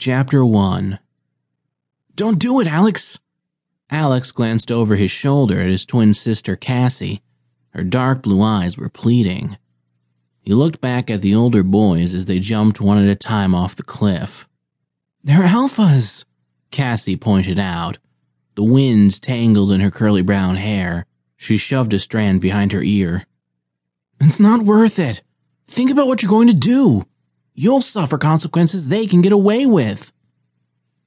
Chapter 1 Don't do it, Alex! Alex glanced over his shoulder at his twin sister, Cassie. Her dark blue eyes were pleading. He looked back at the older boys as they jumped one at a time off the cliff. They're alphas, Cassie pointed out. The winds tangled in her curly brown hair. She shoved a strand behind her ear. It's not worth it. Think about what you're going to do. You'll suffer consequences they can get away with.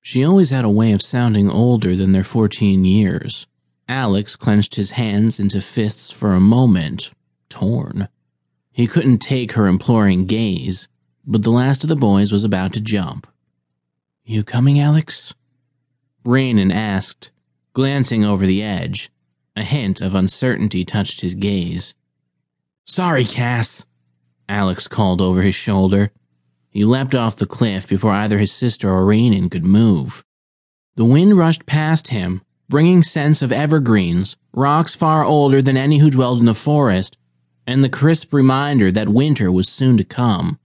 She always had a way of sounding older than their 14 years. Alex clenched his hands into fists for a moment, torn. He couldn't take her imploring gaze, but the last of the boys was about to jump. You coming, Alex? Rhiannon asked, glancing over the edge. A hint of uncertainty touched his gaze. Sorry, Cass, Alex called over his shoulder. He leapt off the cliff before either his sister or Rhiannon could move. The wind rushed past him, bringing scents of evergreens, rocks far older than any who dwelled in the forest, and the crisp reminder that winter was soon to come.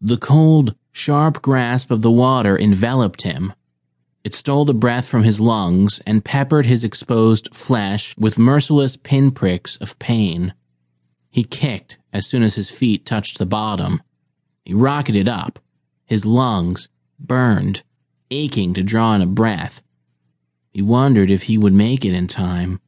The cold, sharp grasp of the water enveloped him. It stole the breath from his lungs and peppered his exposed flesh with merciless pinpricks of pain. He kicked as soon as his feet touched the bottom. He rocketed up, his lungs burned, aching to draw in a breath. He wondered if he would make it in time.